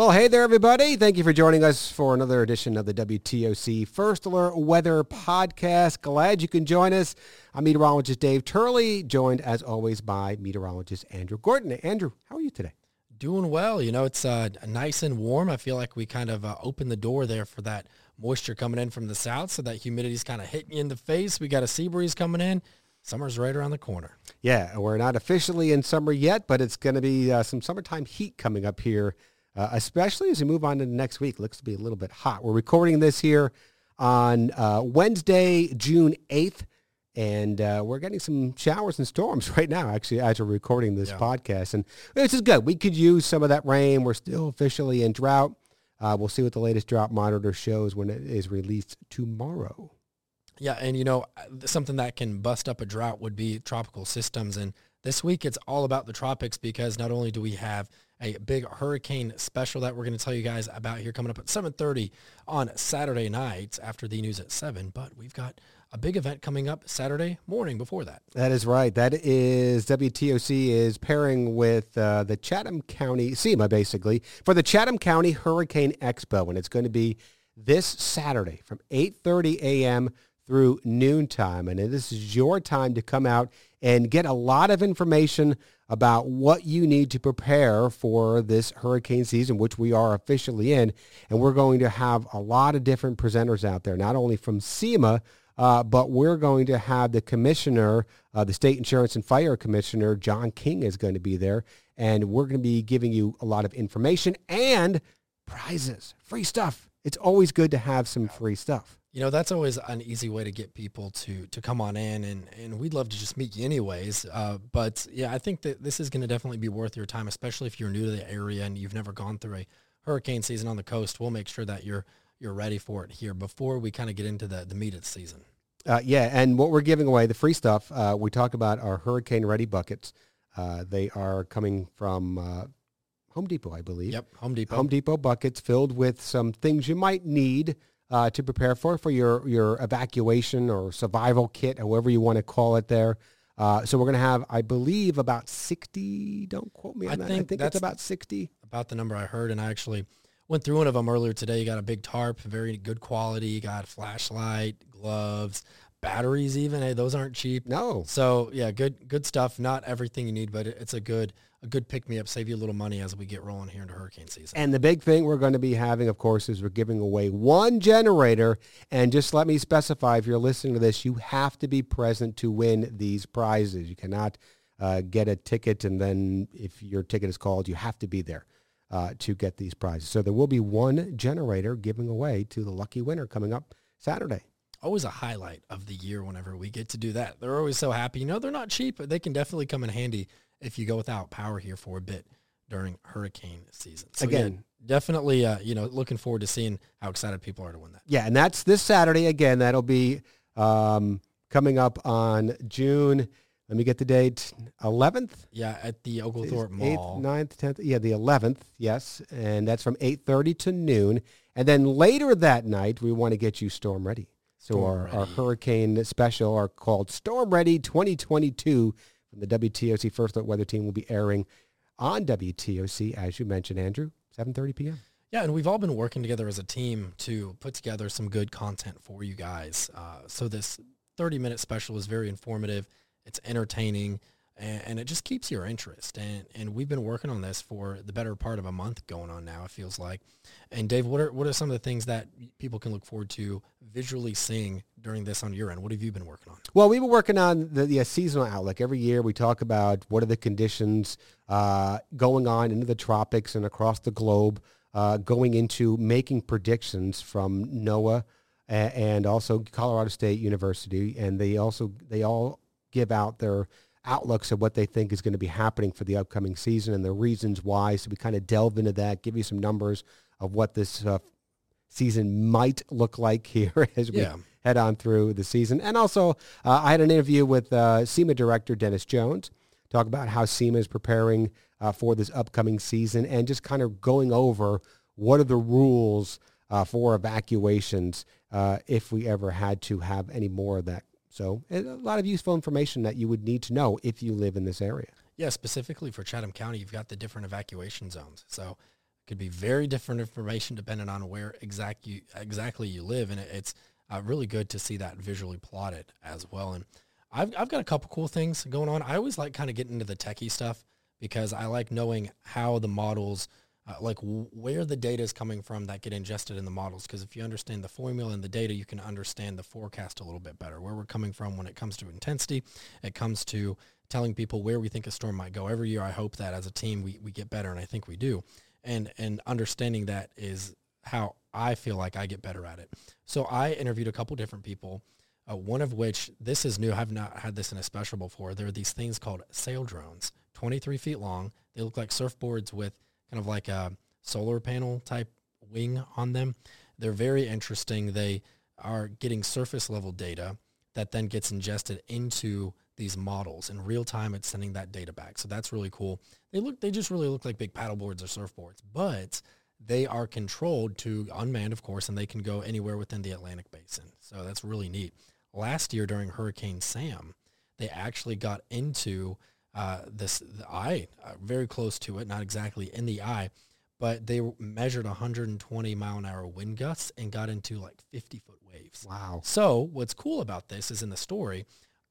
Well, hey there, everybody. Thank you for joining us for another edition of the WTOC First Alert Weather Podcast. Glad you can join us. I'm meteorologist Dave Turley, joined as always by meteorologist Andrew Gordon. Andrew, how are you today? Doing well. You know, it's uh, nice and warm. I feel like we kind of uh, opened the door there for that moisture coming in from the south, so that humidity's kind of hitting you in the face. We got a sea breeze coming in. Summer's right around the corner. Yeah, we're not officially in summer yet, but it's going to be uh, some summertime heat coming up here, uh, especially as we move on to next week. Looks to be a little bit hot. We're recording this here on uh, Wednesday, June 8th, and uh, we're getting some showers and storms right now, actually, as we're recording this yeah. podcast. And this is good. We could use some of that rain. We're still officially in drought. Uh, we'll see what the latest drought monitor shows when it is released tomorrow. Yeah, and you know, something that can bust up a drought would be tropical systems. And this week it's all about the tropics because not only do we have a big hurricane special that we're going to tell you guys about here coming up at 7.30 on Saturday night after the news at 7, but we've got a big event coming up Saturday morning before that. That is right. That is WTOC is pairing with uh, the Chatham County, CEMA basically, for the Chatham County Hurricane Expo. And it's going to be this Saturday from 8.30 a.m through noontime. And this is your time to come out and get a lot of information about what you need to prepare for this hurricane season, which we are officially in. And we're going to have a lot of different presenters out there, not only from CEMA, uh, but we're going to have the commissioner, uh, the state insurance and fire commissioner, John King is going to be there. And we're going to be giving you a lot of information and prizes, free stuff. It's always good to have some free stuff. You know, that's always an easy way to get people to to come on in, and, and we'd love to just meet you anyways. Uh, but yeah, I think that this is going to definitely be worth your time, especially if you're new to the area and you've never gone through a hurricane season on the coast. We'll make sure that you're you're ready for it here before we kind of get into the, the meat of the season. Uh, yeah, and what we're giving away, the free stuff, uh, we talk about our hurricane ready buckets. Uh, they are coming from uh, Home Depot, I believe. Yep, Home Depot. Home Depot buckets filled with some things you might need uh, to prepare for for your your evacuation or survival kit, however you want to call it. There. Uh, so we're going to have, I believe, about 60. Don't quote me on I that. Think I think that's about 60. About the number I heard, and I actually went through one of them earlier today. You got a big tarp, very good quality. You got flashlight, gloves, batteries. Even hey, those aren't cheap. No. So yeah, good good stuff. Not everything you need, but it's a good a good pick me up, save you a little money as we get rolling here into hurricane season. And the big thing we're going to be having, of course, is we're giving away one generator. And just let me specify, if you're listening to this, you have to be present to win these prizes. You cannot uh, get a ticket and then if your ticket is called, you have to be there. Uh, to get these prizes. So there will be one generator giving away to the lucky winner coming up Saturday always a highlight of the year whenever we get to do that. They're always so happy. You know, they're not cheap, but they can definitely come in handy if you go without power here for a bit during hurricane season. So again, yeah, definitely, uh, you know, looking forward to seeing how excited people are to win that. Yeah, and that's this Saturday again. That'll be um, coming up on June. Let me get the date. 11th? Yeah, at the Oglethorpe Mall. 8th, 9th, 10th. Yeah, the 11th, yes. And that's from 8.30 to noon. And then later that night, we want to get you storm ready. So storm our, ready. our hurricane special are called Storm Ready 2022 from the WTOC First Alert Weather Team will be airing on WTOC, as you mentioned, Andrew, 7.30 p.m. Yeah, and we've all been working together as a team to put together some good content for you guys. Uh, so this 30-minute special is very informative. It's entertaining and, and, it just keeps your interest. And and we've been working on this for the better part of a month going on now. It feels like. And Dave, what are what are some of the things that people can look forward to visually seeing during this on your end? What have you been working on? Well, we've been working on the, the seasonal outlook. Every year we talk about what are the conditions uh, going on into the tropics and across the globe, uh, going into making predictions from NOAA and also Colorado State University, and they also they all give out their outlooks of what they think is going to be happening for the upcoming season and the reasons why. So we kind of delve into that, give you some numbers of what this uh, season might look like here as we yeah. head on through the season. And also, uh, I had an interview with uh, CEMA director Dennis Jones, talk about how CEMA is preparing uh, for this upcoming season and just kind of going over what are the rules uh, for evacuations uh, if we ever had to have any more of that so a lot of useful information that you would need to know if you live in this area. Yeah, specifically for Chatham County, you've got the different evacuation zones. So it could be very different information depending on where exact you, exactly you live. And it's uh, really good to see that visually plotted as well. And I've, I've got a couple cool things going on. I always like kind of getting into the techie stuff because I like knowing how the models, uh, like w- where the data is coming from that get ingested in the models. Because if you understand the formula and the data, you can understand the forecast a little bit better, where we're coming from when it comes to intensity. It comes to telling people where we think a storm might go. Every year, I hope that as a team, we, we get better, and I think we do and and understanding that is how I feel like I get better at it. So I interviewed a couple different people, uh, one of which this is new. I've not had this in a special before. There are these things called sail drones, 23 feet long. They look like surfboards with kind of like a solar panel type wing on them. They're very interesting. They are getting surface level data that then gets ingested into these models in real time. It's sending that data back. So that's really cool. They look, they just really look like big paddle boards or surfboards, but they are controlled to unmanned, of course, and they can go anywhere within the Atlantic basin. So that's really neat. Last year during Hurricane Sam, they actually got into uh, this the eye, uh, very close to it, not exactly in the eye, but they measured 120 mile an hour wind gusts and got into like 50 foot waves. Wow. So what's cool about this is in the story,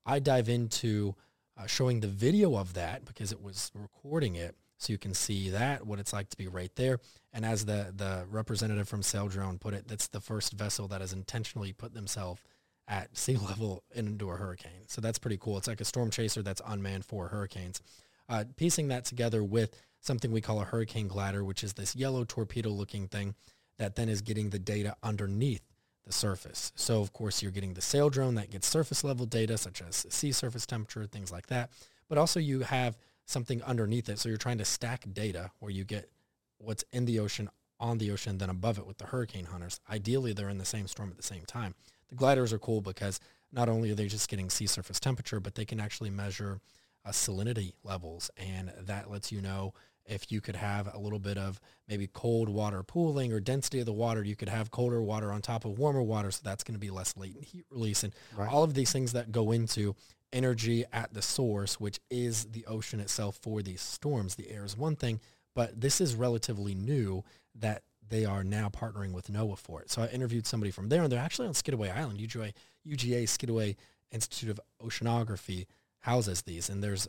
I dive into uh, showing the video of that because it was recording it so you can see that, what it's like to be right there. And as the, the representative from Saildrone put it, that's the first vessel that has intentionally put themselves at sea level into a hurricane. So that's pretty cool. It's like a storm chaser that's unmanned for hurricanes. Uh, piecing that together with something we call a hurricane glider, which is this yellow torpedo looking thing that then is getting the data underneath the surface. So of course you're getting the sail drone that gets surface level data such as sea surface temperature, things like that. But also you have something underneath it. So you're trying to stack data where you get what's in the ocean on the ocean, then above it with the hurricane hunters. Ideally, they're in the same storm at the same time. The gliders are cool because not only are they just getting sea surface temperature, but they can actually measure uh, salinity levels, and that lets you know if you could have a little bit of maybe cold water pooling or density of the water, you could have colder water on top of warmer water. So that's going to be less latent heat release and right. all of these things that go into energy at the source, which is the ocean itself for these storms. The air is one thing, but this is relatively new that they are now partnering with NOAA for it. So I interviewed somebody from there and they're actually on Skidaway Island. UGA, UGA Skidaway Institute of Oceanography houses these and there's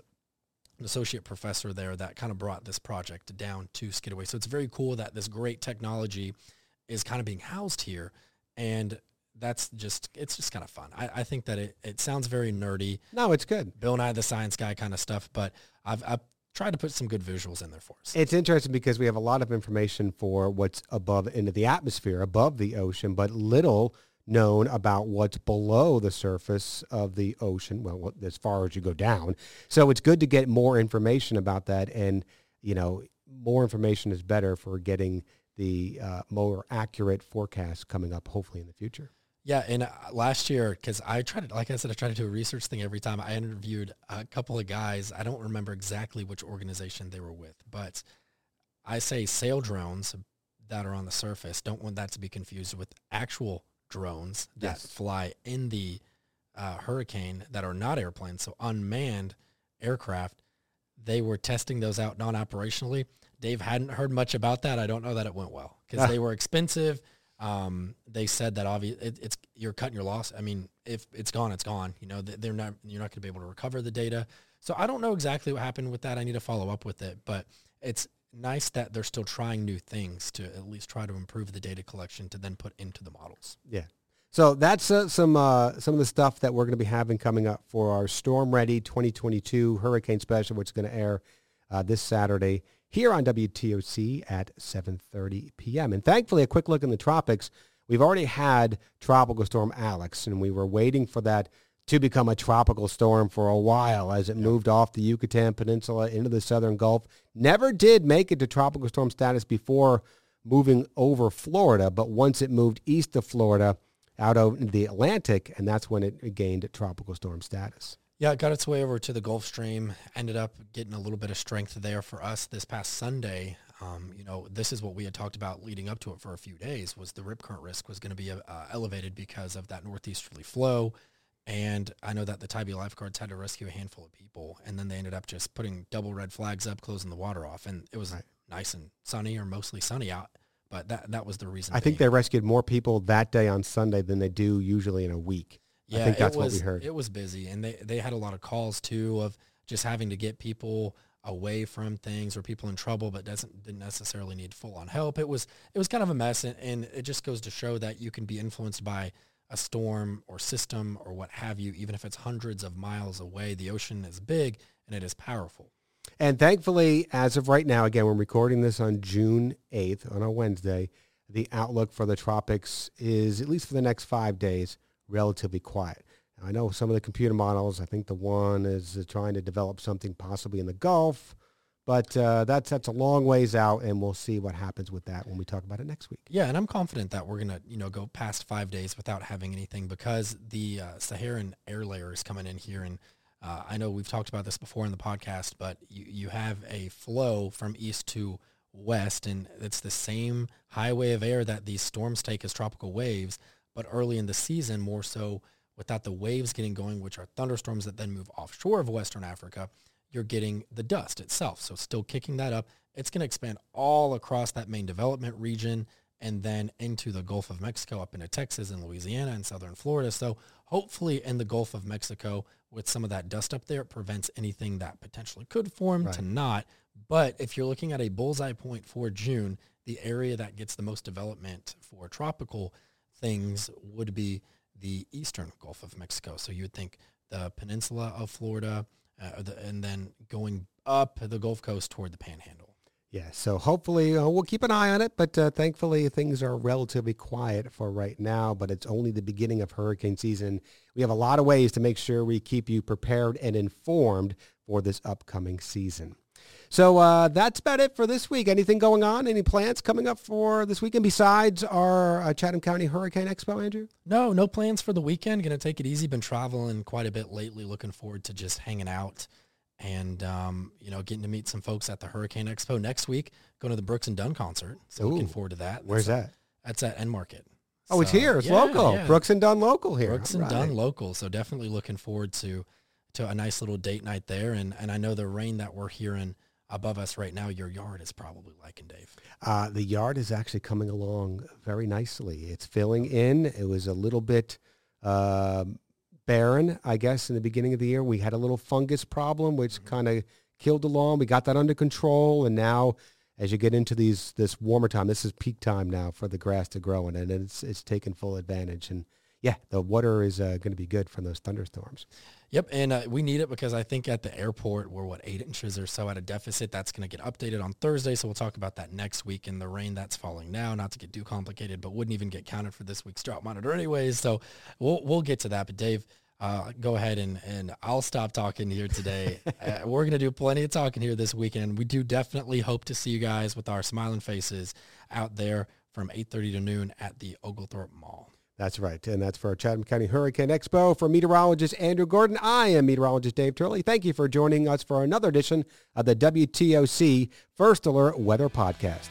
an associate professor there that kind of brought this project down to Skidaway. So it's very cool that this great technology is kind of being housed here. And that's just, it's just kind of fun. I, I think that it, it sounds very nerdy. No, it's good. Bill and Nye the Science Guy kind of stuff, but I've, I've tried to put some good visuals in there for us. It's interesting because we have a lot of information for what's above into the atmosphere, above the ocean, but little known about what's below the surface of the ocean, well, as far as you go down. So it's good to get more information about that. And, you know, more information is better for getting the uh, more accurate forecast coming up, hopefully in the future. Yeah, and uh, last year, because I tried to, like I said, I try to do a research thing every time. I interviewed a couple of guys. I don't remember exactly which organization they were with, but I say sail drones that are on the surface. Don't want that to be confused with actual drones that yes. fly in the uh, hurricane that are not airplanes, so unmanned aircraft. They were testing those out non-operationally. Dave hadn't heard much about that. I don't know that it went well because they were expensive. Um, they said that obviously it, it's you're cutting your loss. I mean, if it's gone, it's gone. You know, they're not you're not going to be able to recover the data. So I don't know exactly what happened with that. I need to follow up with it, but it's nice that they're still trying new things to at least try to improve the data collection to then put into the models. Yeah. So that's uh, some uh, some of the stuff that we're going to be having coming up for our Storm Ready 2022 Hurricane Special, which is going to air uh, this Saturday here on WTOC at 7:30 p.m. And thankfully, a quick look in the tropics. We've already had Tropical Storm Alex, and we were waiting for that to become a tropical storm for a while as it moved off the Yucatan Peninsula into the southern Gulf. Never did make it to tropical storm status before moving over Florida, but once it moved east of Florida, out of the Atlantic, and that's when it gained tropical storm status. Yeah, it got its way over to the Gulf Stream. Ended up getting a little bit of strength there for us this past Sunday. Um, you know, this is what we had talked about leading up to it for a few days. Was the rip current risk was going to be uh, elevated because of that northeasterly flow, and I know that the Tybee lifeguards had to rescue a handful of people, and then they ended up just putting double red flags up, closing the water off, and it was right. nice and sunny or mostly sunny out. But that that was the reason. I think they rescued more people that day on Sunday than they do usually in a week. Yeah, I think that's it was, what we heard. It was busy, and they they had a lot of calls too of just having to get people away from things or people in trouble, but doesn't didn't necessarily need full on help. It was it was kind of a mess, and, and it just goes to show that you can be influenced by a storm or system or what have you, even if it's hundreds of miles away. The ocean is big and it is powerful. And thankfully, as of right now, again, we're recording this on June 8th on a Wednesday. The outlook for the tropics is, at least for the next five days, relatively quiet. I know some of the computer models, I think the one is trying to develop something possibly in the Gulf, but uh, that's, that's a long ways out, and we'll see what happens with that when we talk about it next week. Yeah, and I'm confident that we're gonna, you know, go past five days without having anything because the uh, Saharan air layer is coming in here, and uh, I know we've talked about this before in the podcast, but you you have a flow from east to west, and it's the same highway of air that these storms take as tropical waves, but early in the season, more so without the waves getting going, which are thunderstorms that then move offshore of Western Africa, you're getting the dust itself. So still kicking that up. It's going to expand all across that main development region and then into the Gulf of Mexico, up into Texas and Louisiana and southern Florida. So hopefully in the Gulf of Mexico, with some of that dust up there, it prevents anything that potentially could form Right. to not. But if you're looking at a bullseye point for June, the area that gets the most development for tropical things would be the eastern Gulf of Mexico. So you would think the peninsula of Florida, uh, the, and then going up the Gulf Coast toward the Panhandle. Yeah, so hopefully uh, we'll keep an eye on it, but uh, thankfully things are relatively quiet for right now, but it's only the beginning of hurricane season. We have a lot of ways to make sure we keep you prepared and informed for this upcoming season. So uh, that's about it for this week. Anything going on? Any plans coming up for this weekend besides our uh, Chatham County Hurricane Expo, Andrew? No, no plans for the weekend. Going to take it easy. Been traveling quite a bit lately. Looking forward to just hanging out and, um, you know, getting to meet some folks at the Hurricane Expo next week. Going to the Brooks and Dunn concert. So Ooh. looking forward to that. Where's That's, that? That's at Enmarket. Oh, it's here. It's yeah, local. yeah. Brooks and Dunn local here. Brooks All and right. Dunn local. So definitely looking forward to to a nice little date night there. And and I know the rain that we're hearing above us right now, your yard is probably liking Dave. Uh, the yard is actually coming along very nicely. It's filling in. It was a little bit um barren, I guess, in the beginning of the year. We had a little fungus problem, which kind of killed the lawn. We got that under control, and now, as you get into these this warmer time, this is peak time now for the grass to grow, in, and it's it's taking full advantage. And yeah, the water is uh, going to be good from those thunderstorms. Yep, and uh, we need it because I think at the airport we're what eight inches or so at a deficit. That's going to get updated on Thursday, so we'll talk about that next week. And the rain that's falling now, not to get too complicated, but wouldn't even get counted for this week's drought monitor anyways. So we'll we'll get to that. But Dave, uh, go ahead and and I'll stop talking here today. uh, we're going to do plenty of talking here this weekend. We do definitely hope to see you guys with our smiling faces out there from 8:30 to noon at the Oglethorpe Mall. That's right. And that's for our Chatham County Hurricane Expo. For meteorologist Andrew Gordon, I am meteorologist Dave Turley. Thank you for joining us for another edition of the WTOC First Alert Weather Podcast.